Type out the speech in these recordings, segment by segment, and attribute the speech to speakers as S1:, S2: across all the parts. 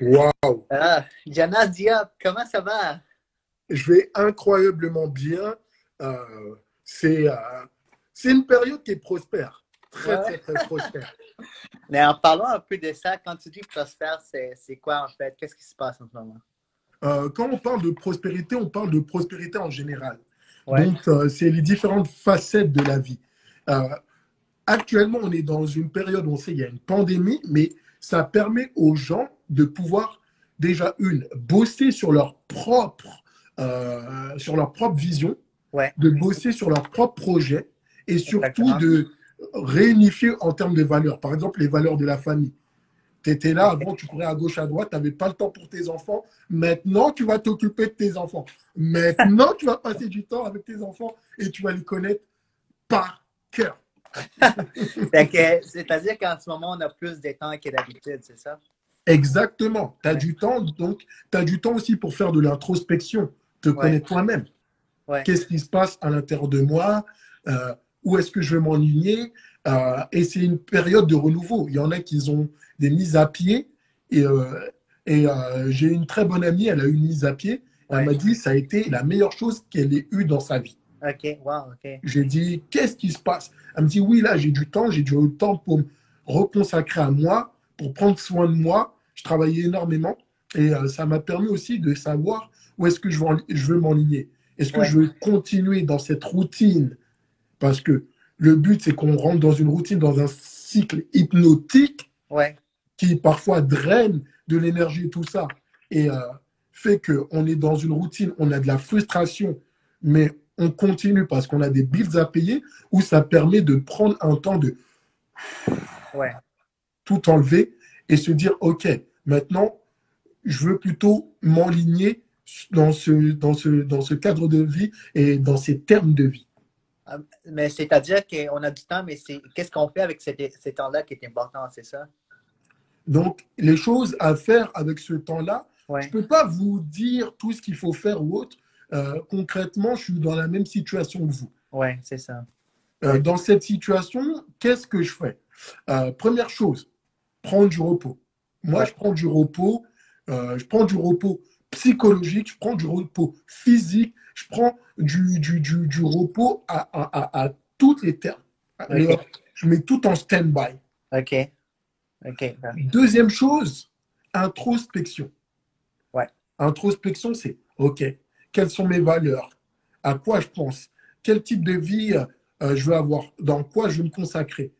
S1: Waouh!
S2: Ah, Jana Diop, comment ça va?
S1: Je vais incroyablement bien. Euh, c'est euh, c'est une période qui est prospère. Très,
S2: Ouais.
S1: très, très prospère.
S2: Mais en parlant un peu de ça, quand tu dis prospère, c'est c'est quoi en fait? Qu'est-ce qui se passe en ce moment?
S1: Euh, quand on parle de prospérité, on parle de prospérité en général.
S2: Ouais.
S1: Donc, c'est les différentes facettes de la vie. Actuellement, on est dans une période où on sait qu'il y a une pandémie, mais ça permet aux gens de pouvoir, déjà, une, bosser sur leur propre, euh, sur leur propre vision,
S2: Ouais.
S1: de bosser sur leur propre projet et surtout
S2: Exactement.
S1: de réunifier en termes de valeurs. Par exemple, les valeurs de la famille. Tu étais là, avant, tu courais à gauche, à droite, tu n'avais pas le temps pour tes enfants. Maintenant, tu vas t'occuper de tes enfants. Maintenant, tu vas passer du temps avec tes enfants et tu vas les connaître par cœur.
S2: Que, C'est-à-dire qu'en ce moment, on a plus de temps que d'habitude, c'est ça?
S1: Exactement. Tu as
S2: Ouais.
S1: du temps, donc tu as du temps aussi pour faire de l'introspection, te
S2: Ouais.
S1: connaître toi-même.
S2: Ouais.
S1: Qu'est-ce qui se passe à l'intérieur de moi? Euh, Où est-ce que je vais m'enligner? Euh, Et c'est une période de renouveau. Il y en a qui ont des mises à pied. Et, euh, et j'ai une très bonne amie, elle a eu une mise à pied. Elle m'a dit ça a été la meilleure chose qu'elle ait eue dans sa vie.
S2: OK, wow, OK.
S1: J'ai dit, qu'est-ce qui se passe? Elle me dit, oui, là, j'ai du temps, j'ai du temps pour me reconsacrer à moi, pour prendre soin de moi. Je travaillais énormément et euh, ça m'a permis aussi de savoir où est-ce que je veux, en- je veux m'enligner. Est-ce que
S2: Ouais.
S1: je veux continuer dans cette routine? Parce que le but, c'est qu'on rentre dans une routine, dans un cycle hypnotique
S2: Ouais,
S1: qui parfois draine de l'énergie et tout ça, et euh, fait qu'on est dans une routine, on a de la frustration, mais on continue parce qu'on a des bills à payer, où ça permet de prendre un temps de
S2: ouais,
S1: tout enlever et se dire, OK, maintenant, je veux plutôt m'enligner dans ce, dans, ce, dans ce cadre de vie et dans ces termes de vie.
S2: Euh, Mais c'est-à-dire qu'on a du temps, mais c'est qu'est-ce qu'on fait avec cet- ces temps-là qui est important, c'est ça?
S1: Donc, les choses à faire avec ce temps-là, Je ne peux pas vous dire tout ce qu'il faut faire ou autre. Euh, concrètement, je suis dans la même situation que vous.
S2: ouais, c'est ça.
S1: Euh, dans cette situation, qu'est-ce que je fais? Euh, Première chose, prendre du repos. Moi,
S2: Ouais.
S1: je prends du repos. je prends du repos psychologique, je prends du repos physique, je prends du, du, du, du repos à, à, à, à toutes les termes. Je mets tout en stand-by.
S2: OK. OK.
S1: Deuxième chose, introspection.
S2: Ouais.
S1: Introspection, c'est OK, quelles sont mes valeurs À quoi je pense Quel type de vie euh, je veux avoir Dans quoi je vais me consacrer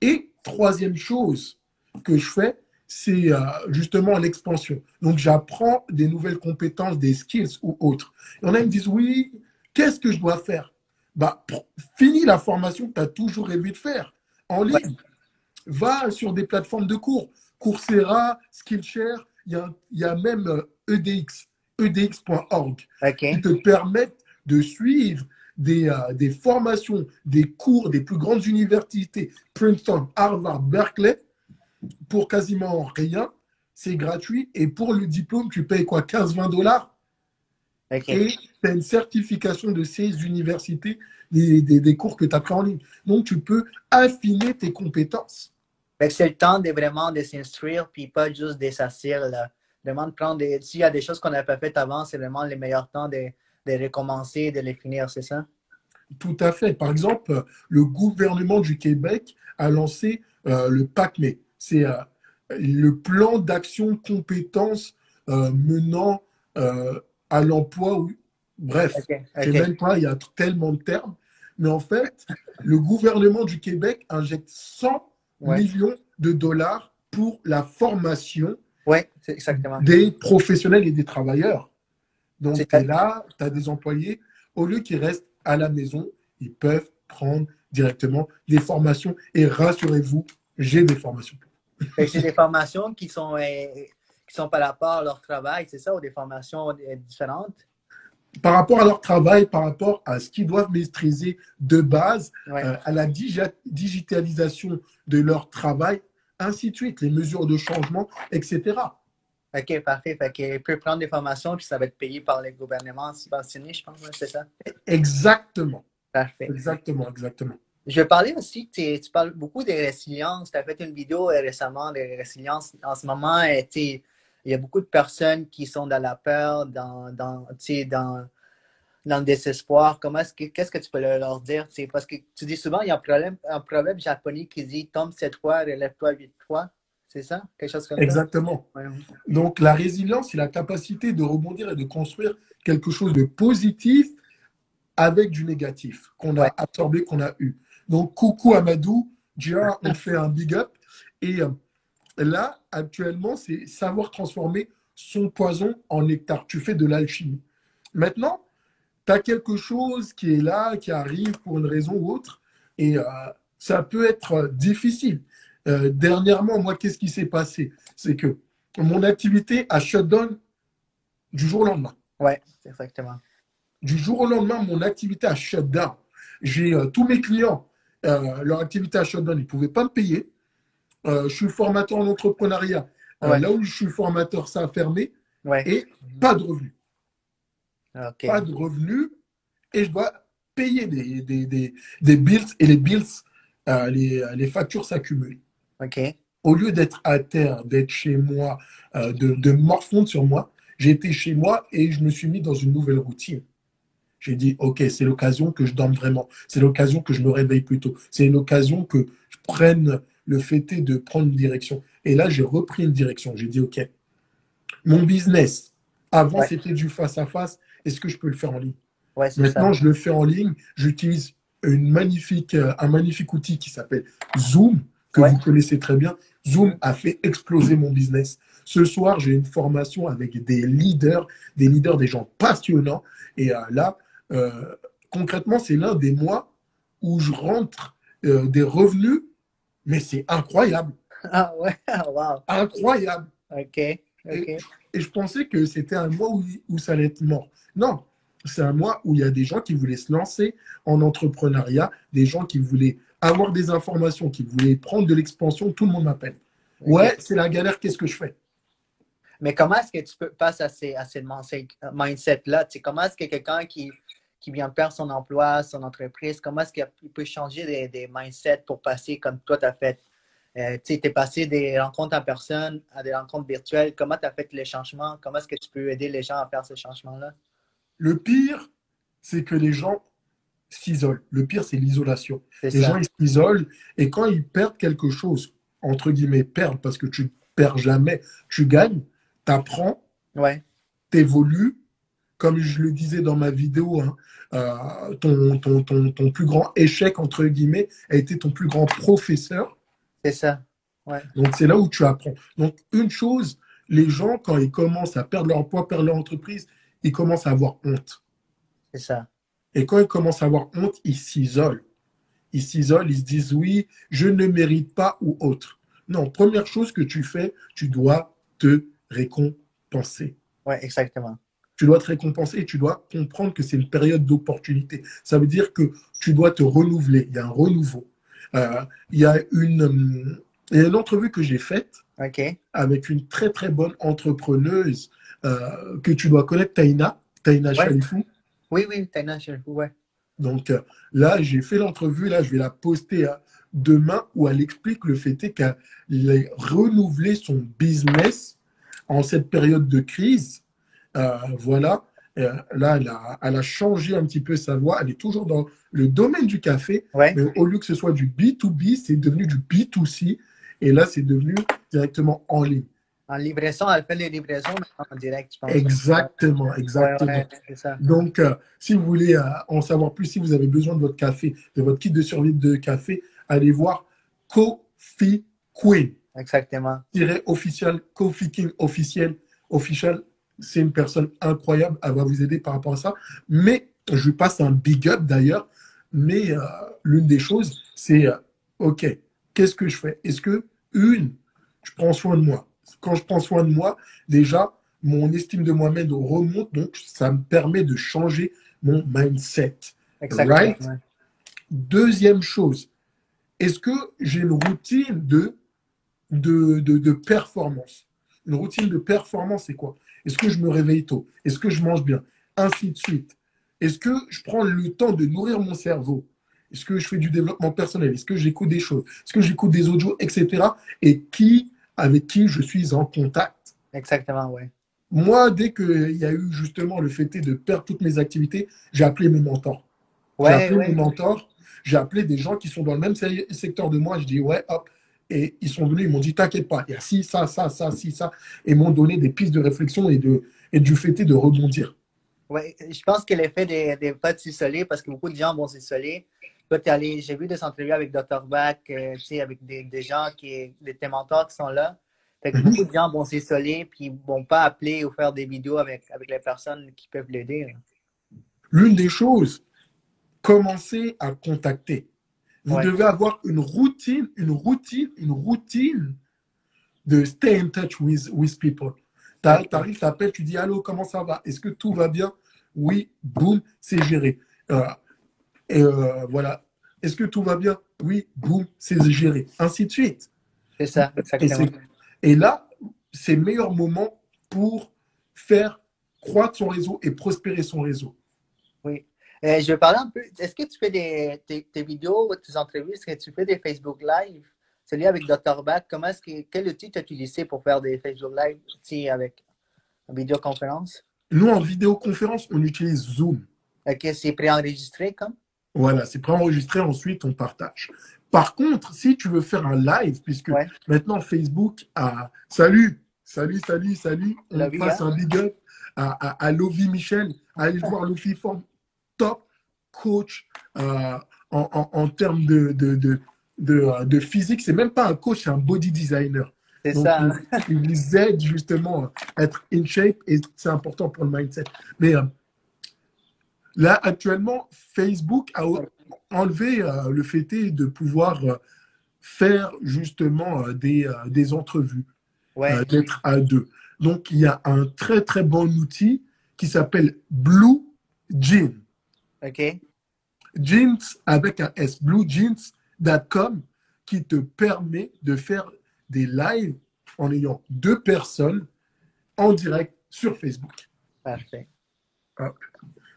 S1: Et troisième chose que je fais, c'est euh, justement l'expansion. Donc, j'apprends des nouvelles compétences, des skills ou autres. Il y en a qui me disent Oui, qu'est-ce que je dois faire? Bah, Finis la formation que tu as toujours rêvé de faire en ligne.
S2: Ouais.
S1: Va sur des plateformes de cours. Coursera, Skillshare, il y a, il y a même euh, EDX, edx.org, qui te permettent de suivre des, euh, des formations, des cours des plus grandes universités, Princeton, Harvard, Berkeley, pour quasiment rien. C'est gratuit. Et pour le diplôme, tu payes quoi 15-20 dollars? Et tu as une certification de ces universités, des, des- des cours que tu as pris en ligne. Donc, tu peux affiner tes compétences.
S2: C'est le temps de vraiment de s'instruire, puis pas juste de s'asseoir, là. Vraiment de prendre des. S'il y a des choses qu'on n'a pas faites avant, c'est vraiment le meilleur temps de, de recommencer de les finir, c'est ça?
S1: Tout à fait. Par exemple, le gouvernement du Québec a lancé euh, le PACME. C'est euh, le plan d'action compétences euh, menant à l'emploi. Bref,
S2: OK.
S1: je sais
S2: OK.
S1: même pas, il y a tellement de termes. Mais en fait, le gouvernement du Québec injecte 100
S2: Ouais.
S1: millions de dollars pour la formation
S2: C'est exactement.
S1: des professionnels et des travailleurs. Donc, tu es là, tu as des employés, au lieu qu'ils restent à la maison, ils peuvent prendre directement des formations. Et rassurez-vous, j'ai des formations.
S2: C'est des formations qui sont, euh, qui sont par rapport à leur travail, c'est ça, ou des formations euh, différentes?
S1: Par rapport à leur travail, par rapport à ce qu'ils doivent maîtriser de base,
S2: Ouais.
S1: euh, à la digi- digitalisation de leur travail, ainsi de suite, les mesures de changement, etc.
S2: OK, parfait. Fait qu'il peut prendre des formations, puis ça va être payé par le gouvernement subventionné, je pense, c'est ça?
S1: Exactement,
S2: Parfait.
S1: exactement, exactement.
S2: Je parler aussi, tu, tu parles beaucoup de résilience. Tu as fait une vidéo euh, récemment de résilience. En ce moment, euh, il y a beaucoup de personnes qui sont dans la peur, dans, dans, dans, dans le désespoir. Comment est-ce que, qu'est-ce que tu peux leur dire? Parce que tu dis souvent, il y a un problème, un problème japonais qui dit tombe cette fois, relève-toi huit fois. C'est ça? Quelque chose comme
S1: Exactement. ça? Exactement. Donc, la résilience, c'est la capacité de rebondir et de construire quelque chose de positif avec du négatif qu'on a absorbé, qu'on a eu. Donc, coucou Amadou, Gia, on fait un big up. Et euh, là, actuellement, c'est savoir transformer son poison en nectar. Tu fais de l'alchimie. Maintenant, tu as quelque chose qui est là, qui arrive pour une raison ou autre, et euh, ça peut être difficile. Euh, dernièrement, moi, qu'est-ce qui s'est passé? C'est que mon activité a shutdown du jour au lendemain.
S2: Oui, exactement.
S1: Du jour au lendemain, mon activité a shutdown. J'ai euh, tous mes clients, euh, leur activité a shutdown, ils ne pouvaient pas me payer. je suis formateur en entrepreneuriat. là où je suis formateur, ça a fermé. Et pas de revenus. Pas de revenus. Et je dois payer des, des, des, des bills. Et les bills, les, les factures s'accumulent. Au lieu d'être à terre, d'être chez moi, euh, de, de morfondre sur moi, j'ai été chez moi et je me suis mis dans une nouvelle routine. J'ai dit, OK, c'est l'occasion que je dorme vraiment. C'est l'occasion que je me réveille plus tôt. C'est l'occasion que je prenne le fait de prendre une direction. Et là, j'ai repris une direction. J'ai dit, OK, mon business, avant, c'était du face-à-face. Est-ce que je peux le faire en ligne? Maintenant, je le fais en ligne. J'utilise une magnifique, euh, un magnifique outil qui s'appelle Zoom que vous connaissez très bien. Zoom a fait exploser mon business. Ce soir, j'ai une formation avec des leaders, des leaders, des gens passionnants. Et euh, là, euh, concrètement, c'est l'un des mois où je rentre euh, des revenus, mais c'est incroyable.
S2: Ah ouais, wow.
S1: Incroyable.
S2: Ok.
S1: Et, je pensais que c'était un mois où, où ça allait être mort. Non, c'est un mois où il y a des gens qui voulaient se lancer en entrepreneuriat, des gens qui voulaient avoir des informations, qui voulaient prendre de l'expansion, tout le monde m'appelle. Ouais, c'est la galère, qu'est-ce que je fais?
S2: Mais comment est-ce que tu peux passer à ces, à ces mindset-là? comment est-ce que quelqu'un qui, qui vient perdre son emploi, son entreprise, comment est-ce qu'il peut changer des, des, mindsets pour passer comme toi, tu as fait? Euh, tu es passé des rencontres en personne à des rencontres virtuelles. Comment tu as fait les changements? Comment est-ce que tu peux aider les gens à faire ces changements-là?
S1: Le pire, c'est que les gens s'isolent. Le pire, c'est l'isolation. Les gens, ils s'isolent et quand ils perdent quelque chose, entre guillemets, perdent parce que tu perds jamais, tu gagnes, tu apprends,
S2: ouais.
S1: tu évolues. Comme je le disais dans ma vidéo, hein, euh, ton, ton, ton, ton, plus grand échec, entre guillemets, a été ton plus grand professeur.
S2: C'est ça.
S1: Ouais. Donc, c'est là où tu apprends. Donc, une chose, les gens, quand ils commencent à perdre leur emploi, perdre leur entreprise, ils commencent à avoir honte.
S2: C'est ça.
S1: Et quand ils commencent à avoir honte, ils s'isolent. Ils s'isolent, ils se disent oui, je ne mérite pas ou autre. Non, première chose que tu fais, tu dois te récompenser.
S2: Oui, exactement.
S1: Tu dois te récompenser et tu dois comprendre que c'est une période d'opportunité. Ça veut dire que tu dois te renouveler. Il y a un renouveau. Euh, il, y a une, il y a une entrevue que j'ai faite avec une très très bonne entrepreneuse euh, que tu dois connaître, Taina, Taina Chalifou.
S2: Oui, oui, Taina Chalifou, ouais.
S1: Donc euh, là, j'ai fait l'entrevue, là, je vais la poster euh, demain où elle explique le fait qu'elle a renouvelé son business en cette période de crise. voilà. Là, elle a, elle a, changé un petit peu sa voix. Elle est toujours dans le domaine du café,
S2: mais
S1: au lieu que ce soit du B2B, c'est devenu du B2C. Et là, c'est devenu directement en ligne.
S2: En livraison, elle fait les livraisons en direct, je pense.
S1: Exactement, exactement. Donc, euh, si vous voulez euh, en savoir plus, si vous avez besoin de votre café, de votre kit de survie de café, allez voir Coffee Queen.
S2: Exactement.
S1: officiel, Coffee King officiel, officiel. C'est une personne incroyable. Elle va vous aider par rapport à ça. Mais je lui passe un big up d'ailleurs. Mais euh, l'une des choses, c'est OK, qu'est-ce que je fais? Est-ce que, une, je prends soin de moi? Quand je prends soin de moi, déjà, mon estime de moi-même remonte, donc ça me permet de changer mon mindset.
S2: Right?
S1: Deuxième chose, est-ce que j'ai une routine de, de, de, performance? Une routine de performance, c'est quoi? Est-ce que je me réveille tôt? Est-ce que je mange bien? Ainsi de suite. Est-ce que je prends le temps de nourrir mon cerveau? Est-ce que je fais du développement personnel? Est-ce que j'écoute des choses? Est-ce que j'écoute des audios, etc. Et qui avec qui je suis en contact?
S2: Exactement, oui.
S1: Moi, dès qu'il y a eu justement le fait de perdre toutes mes activités, j'ai appelé mes mentors. j'ai appelé mes mentors, j'ai appelé des gens qui sont dans le même secteur de moi. Je dis, ouais, hop. Et ils sont venus, ils m'ont dit, t'inquiète pas, il y a ci, ça, ça, ça, ci, ça. Et m'ont donné des pistes de réflexion et, de, et du fait de rebondir.
S2: Oui, je pense que l'effet des, des potes s'isoler, parce que beaucoup de gens vont s'isoler. J'ai vu des entrevues avec Dr. Bach, euh, avec des, des, gens, qui, des mentors qui sont là. Fait que mhm. beaucoup de gens vont s'isoler puis vont pas appeler ou faire des vidéos avec, avec les personnes qui peuvent l'aider.
S1: L'une des choses, commencez à contacter. Vous devez avoir une routine, une routine, une routine de stay in touch with, with people. Tu arrives, tu appelles, tu dis Allô, comment ça va? Est-ce que tout va bien? Oui, boum, c'est géré. Euh, et euh, voilà. Est-ce que tout va bien? Oui, boum, c'est géré. Ainsi de suite.
S2: C'est ça, exactement.
S1: Et là, c'est le meilleur moment pour faire croître son réseau et prospérer son réseau.
S2: Euh, je vais parler un peu. Est-ce que tu fais des, tes, vidéos, tes entrevues, est-ce que tu fais des Facebook Live? Celui avec Dr. Bach, comment est-ce que, quel outil tu as utilisé pour faire des Facebook Live avec une vidéoconférence?
S1: Nous, en vidéoconférence, on utilise Zoom.
S2: OK, c'est préenregistré comme?
S1: Voilà, c'est préenregistré, ensuite on partage. Par contre, si tu veux faire un live, puisque maintenant Facebook a salut, salut, salut, salut, on passe un big up à, à, Lovi Michel, allez voir Lovi Form, top coach euh, en, termes de, de, de, de, physique. C'est même pas un coach, c'est un body designer.
S2: C'est ça.
S1: Hein. Il, les aide justement à être in shape et c'est important pour le mindset. Mais euh, là, actuellement, Facebook a enlever euh, le fait de pouvoir faire justement des, des entrevues, d'être à deux. Donc, il y a un très, très bon outil qui s'appelle Blue Jeans.
S2: OK?
S1: Jeans avec un S, bluejeans.com, qui te permet de faire des lives en ayant deux personnes en direct sur Facebook.
S2: Parfait.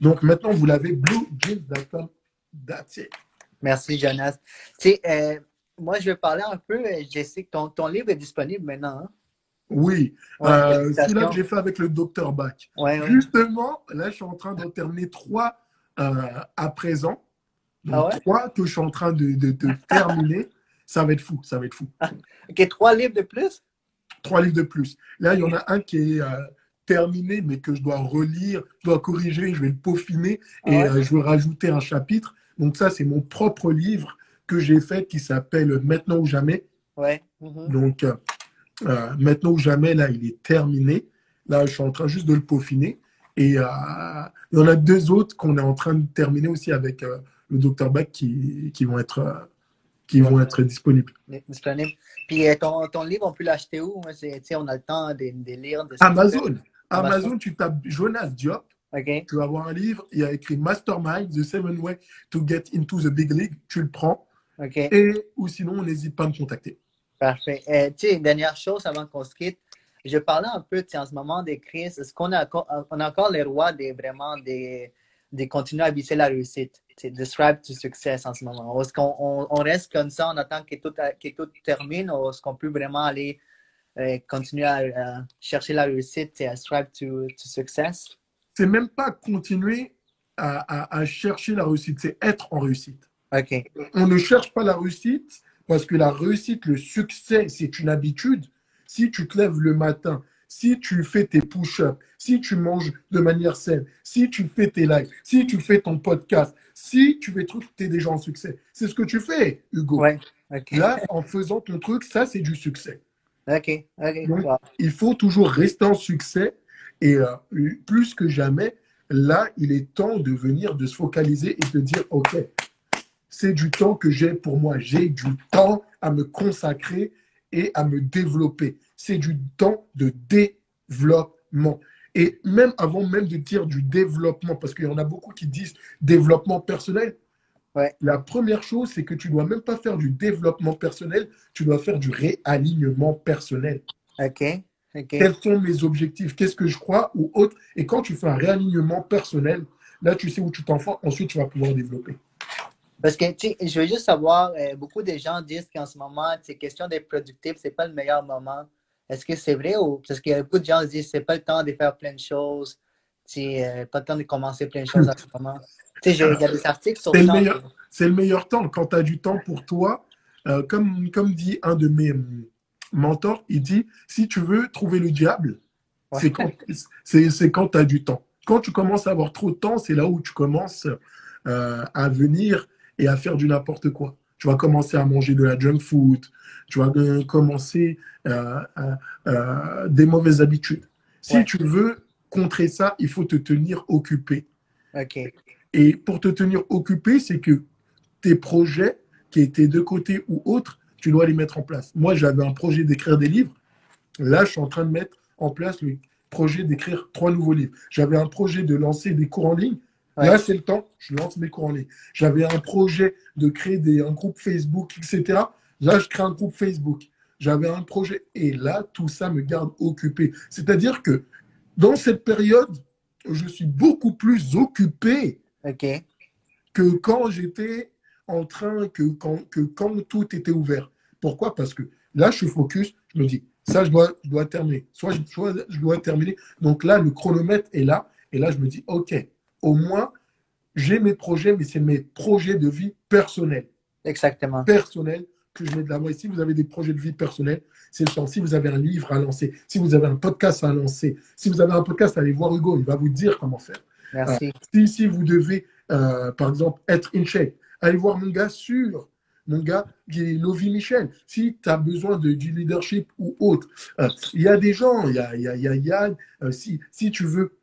S1: Donc maintenant, vous l'avez, bluejeans.com That's it.
S2: Merci, Jonas. Tu sais, euh, moi, je vais parler un peu. Je sais que ton, ton livre est disponible maintenant. Hein?
S1: Oui, euh, c'est là que j'ai fait avec le docteur Bach. Justement, là, je suis en train d'en terminer trois à présent. Donc, ah trois que je suis en train de, de, terminer. ça va être fou, ça va être fou.
S2: ok, trois livres de plus?
S1: Trois livres de plus. Là, il y en a un qui est terminé, mais que je dois relire, je dois corriger, je vais le peaufiner ah et je vais rajouter un chapitre. Donc ça, c'est mon propre livre que j'ai fait qui s'appelle Maintenant ou jamais.
S2: Ouais. Mhm.
S1: Donc euh, euh, Maintenant ou jamais, là, il est terminé. Là, je suis en train juste de le peaufiner. Et euh, il y en a deux autres qu'on est en train de terminer aussi avec le docteur Bach qui, qui vont être qui vont être disponibles.
S2: Disponible. Puis ton, ton, livre, on peut l'acheter où? On a le temps de, de lire. De
S1: Amazon. Amazon, tu tapes Jonas Diop. Tu vas avoir un livre, il y a écrit Mastermind, The Seven Way to Get into the Big League. Tu le prends. Et, ou sinon, n'hésite pas à me contacter.
S2: Parfait. Euh, tu sais, dernière chose avant qu'on se quitte. Je parlais un peu en ce moment des crises. Est-ce qu'on a, on a encore les rois des vraiment des, de continuer à viser la réussite? C'est describe to success en ce moment? Est-ce qu'on on, reste comme ça en attendant que tout, que tout termine ou est-ce qu'on peut vraiment aller euh, continuer à, chercher la réussite et à strive to, to success?
S1: c'est même pas continuer à, chercher la réussite, c'est être en réussite. On ne cherche pas la réussite parce que la réussite, le succès, c'est une habitude. Si tu te lèves le matin, si tu fais tes push-ups, si tu manges de manière saine, si tu fais tes lives, si tu fais ton podcast, si tu fais truc, tu es déjà en succès. C'est ce que tu fais, Hugo. Là, en faisant ton truc, ça, c'est du succès. il faut toujours rester en succès et euh, plus que jamais, là, il est temps de venir, de se focaliser et de dire, OK, c'est du temps que j'ai pour moi. J'ai du temps à me consacrer et à me développer. C'est du temps de développement. Et même avant même de dire du développement, parce qu'il y en a beaucoup qui disent développement personnel,
S2: ouais.
S1: la première chose, c'est que tu ne dois même pas faire du développement personnel, tu dois faire du réalignement personnel.
S2: OK.
S1: Quels sont mes objectifs? Qu'est-ce que je crois ou autre? Et quand tu fais un réalignement personnel, là, tu sais où tu t'enfonces. Ensuite, tu vas pouvoir développer.
S2: Parce que, tu je veux juste savoir, euh, beaucoup de gens disent qu'en ce moment, c'est question d'être productif, c'est pas le meilleur moment Est-ce que c'est vrai ou parce qu'il y a beaucoup de gens qui disent c'est pas le temps de faire plein de choses, c'est pas le temps de commencer plein de choses en ce moment. Tu sais, il y a des articles sur
S1: le, meilleur, c'est le meilleur temps quand tu as du temps pour toi. Euh, comme, comme dit un de mes mentors, il dit si tu veux trouver le diable, c'est quand, c'est, quand tu as du temps. Quand tu commences à avoir trop de temps, c'est là où tu commences euh, à venir et à faire du n'importe quoi. Tu vas commencer à manger de la junk food, tu vas euh, commencer des mauvaises habitudes. Si tu veux contrer ça, il faut te tenir occupé.
S2: OK.
S1: Et pour te tenir occupé, c'est que tes projets qui étaient de côté ou autres, tu dois les mettre en place. Moi, j'avais un projet d'écrire des livres. Là, je suis en train de mettre en place le projet d'écrire trois nouveaux livres. J'avais un projet de lancer des cours en ligne. Là, c'est le temps, je lance mes cours en ligne. J'avais un projet de créer des, un groupe Facebook, etc. Là, je crée un groupe Facebook. J'avais un projet. Et là, tout ça me garde occupé. C'est-à-dire que dans cette période, je suis beaucoup plus occupé que quand j'étais en train, que quand, que quand tout était ouvert. Pourquoi? Parce que là, je suis focus, je me dis, ça, je dois, je dois terminer. Soit je, je dois terminer. Donc là, le chronomètre est là. Et là, je me dis, OK, au moins, j'ai mes projets, mais c'est mes projets de vie personnels.
S2: Exactement.
S1: Personnels que je mets de l'avant. Et si vous avez des projets de vie personnels, c'est le temps. Si vous avez un livre à lancer, si vous avez un podcast à lancer, si vous avez un podcast, allez voir Hugo, il va vous dire comment faire.
S2: Merci.
S1: Euh, si, vous devez, euh, par exemple, être in shape, allez voir mon gars sur mon gars, Lovi Michel. Si tu as besoin de, du leadership ou autre, euh, il y a des gens, il y a, y, a, y a Yann. si, si tu veux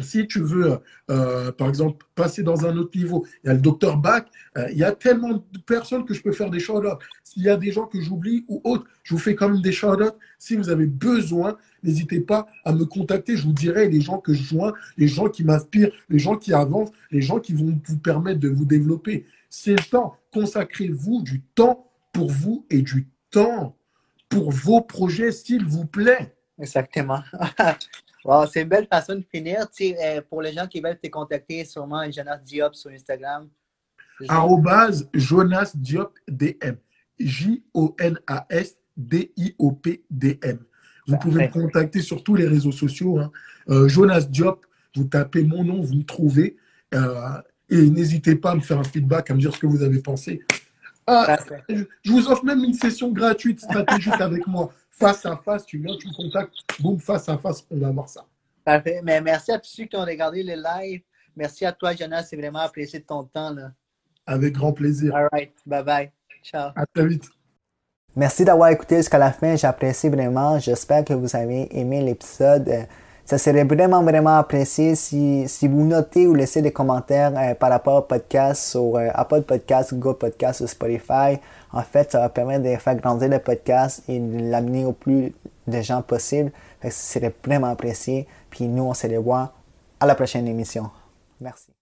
S1: si tu veux, euh, par exemple, passer dans un autre niveau, il y a le docteur Bach, euh, il y a tellement de personnes que je peux faire des shout S'il y a des gens que j'oublie ou autres, je vous fais quand même des shout Si vous avez besoin, n'hésitez pas à me contacter. Je vous dirai les gens que je joins, les gens qui m'inspirent, les gens qui avancent, les gens qui vont vous permettre de vous développer. C'est le temps. Consacrez-vous du temps pour vous et du temps pour vos projets, s'il vous plaît.
S2: Exactement. c'est une belle façon de finir. Euh, pour les gens qui veulent te contacter, sûrement Jonas Diop sur Instagram.
S1: Arrobase Jonas Diop DM. J-O-N-A-S D-I-O-P-D-M. Vous pouvez me contacter sur tous les réseaux sociaux. Hein. Euh, Jonas Diop, vous tapez mon nom, vous me trouvez. Euh, et n'hésitez pas à me faire un feedback, à me dire ce que vous avez pensé. Ah, je vous offre même une session gratuite stratégique avec moi face à face, tu viens, tu me contactes, boum, face à face, on va voir ça.
S2: Parfait. Mais merci à tous ceux qui ont regardé le live. Merci à toi, Jonas. C'est vraiment apprécié de ton temps. Là.
S1: Avec grand plaisir.
S2: All right. Bye bye. Ciao.
S1: À très vite.
S2: Merci d'avoir écouté jusqu'à la fin. J'apprécie vraiment. J'espère que vous avez aimé l'épisode. Ça serait vraiment, vraiment apprécié si, si vous notez ou laissez des commentaires euh, par rapport au podcast sur euh, Apple Podcast, Google Podcast ou Spotify. En fait, ça va permettre de faire grandir le podcast et de l'amener au plus de gens possible. ça serait vraiment apprécié. Puis nous, on se les voit à la prochaine émission. Merci.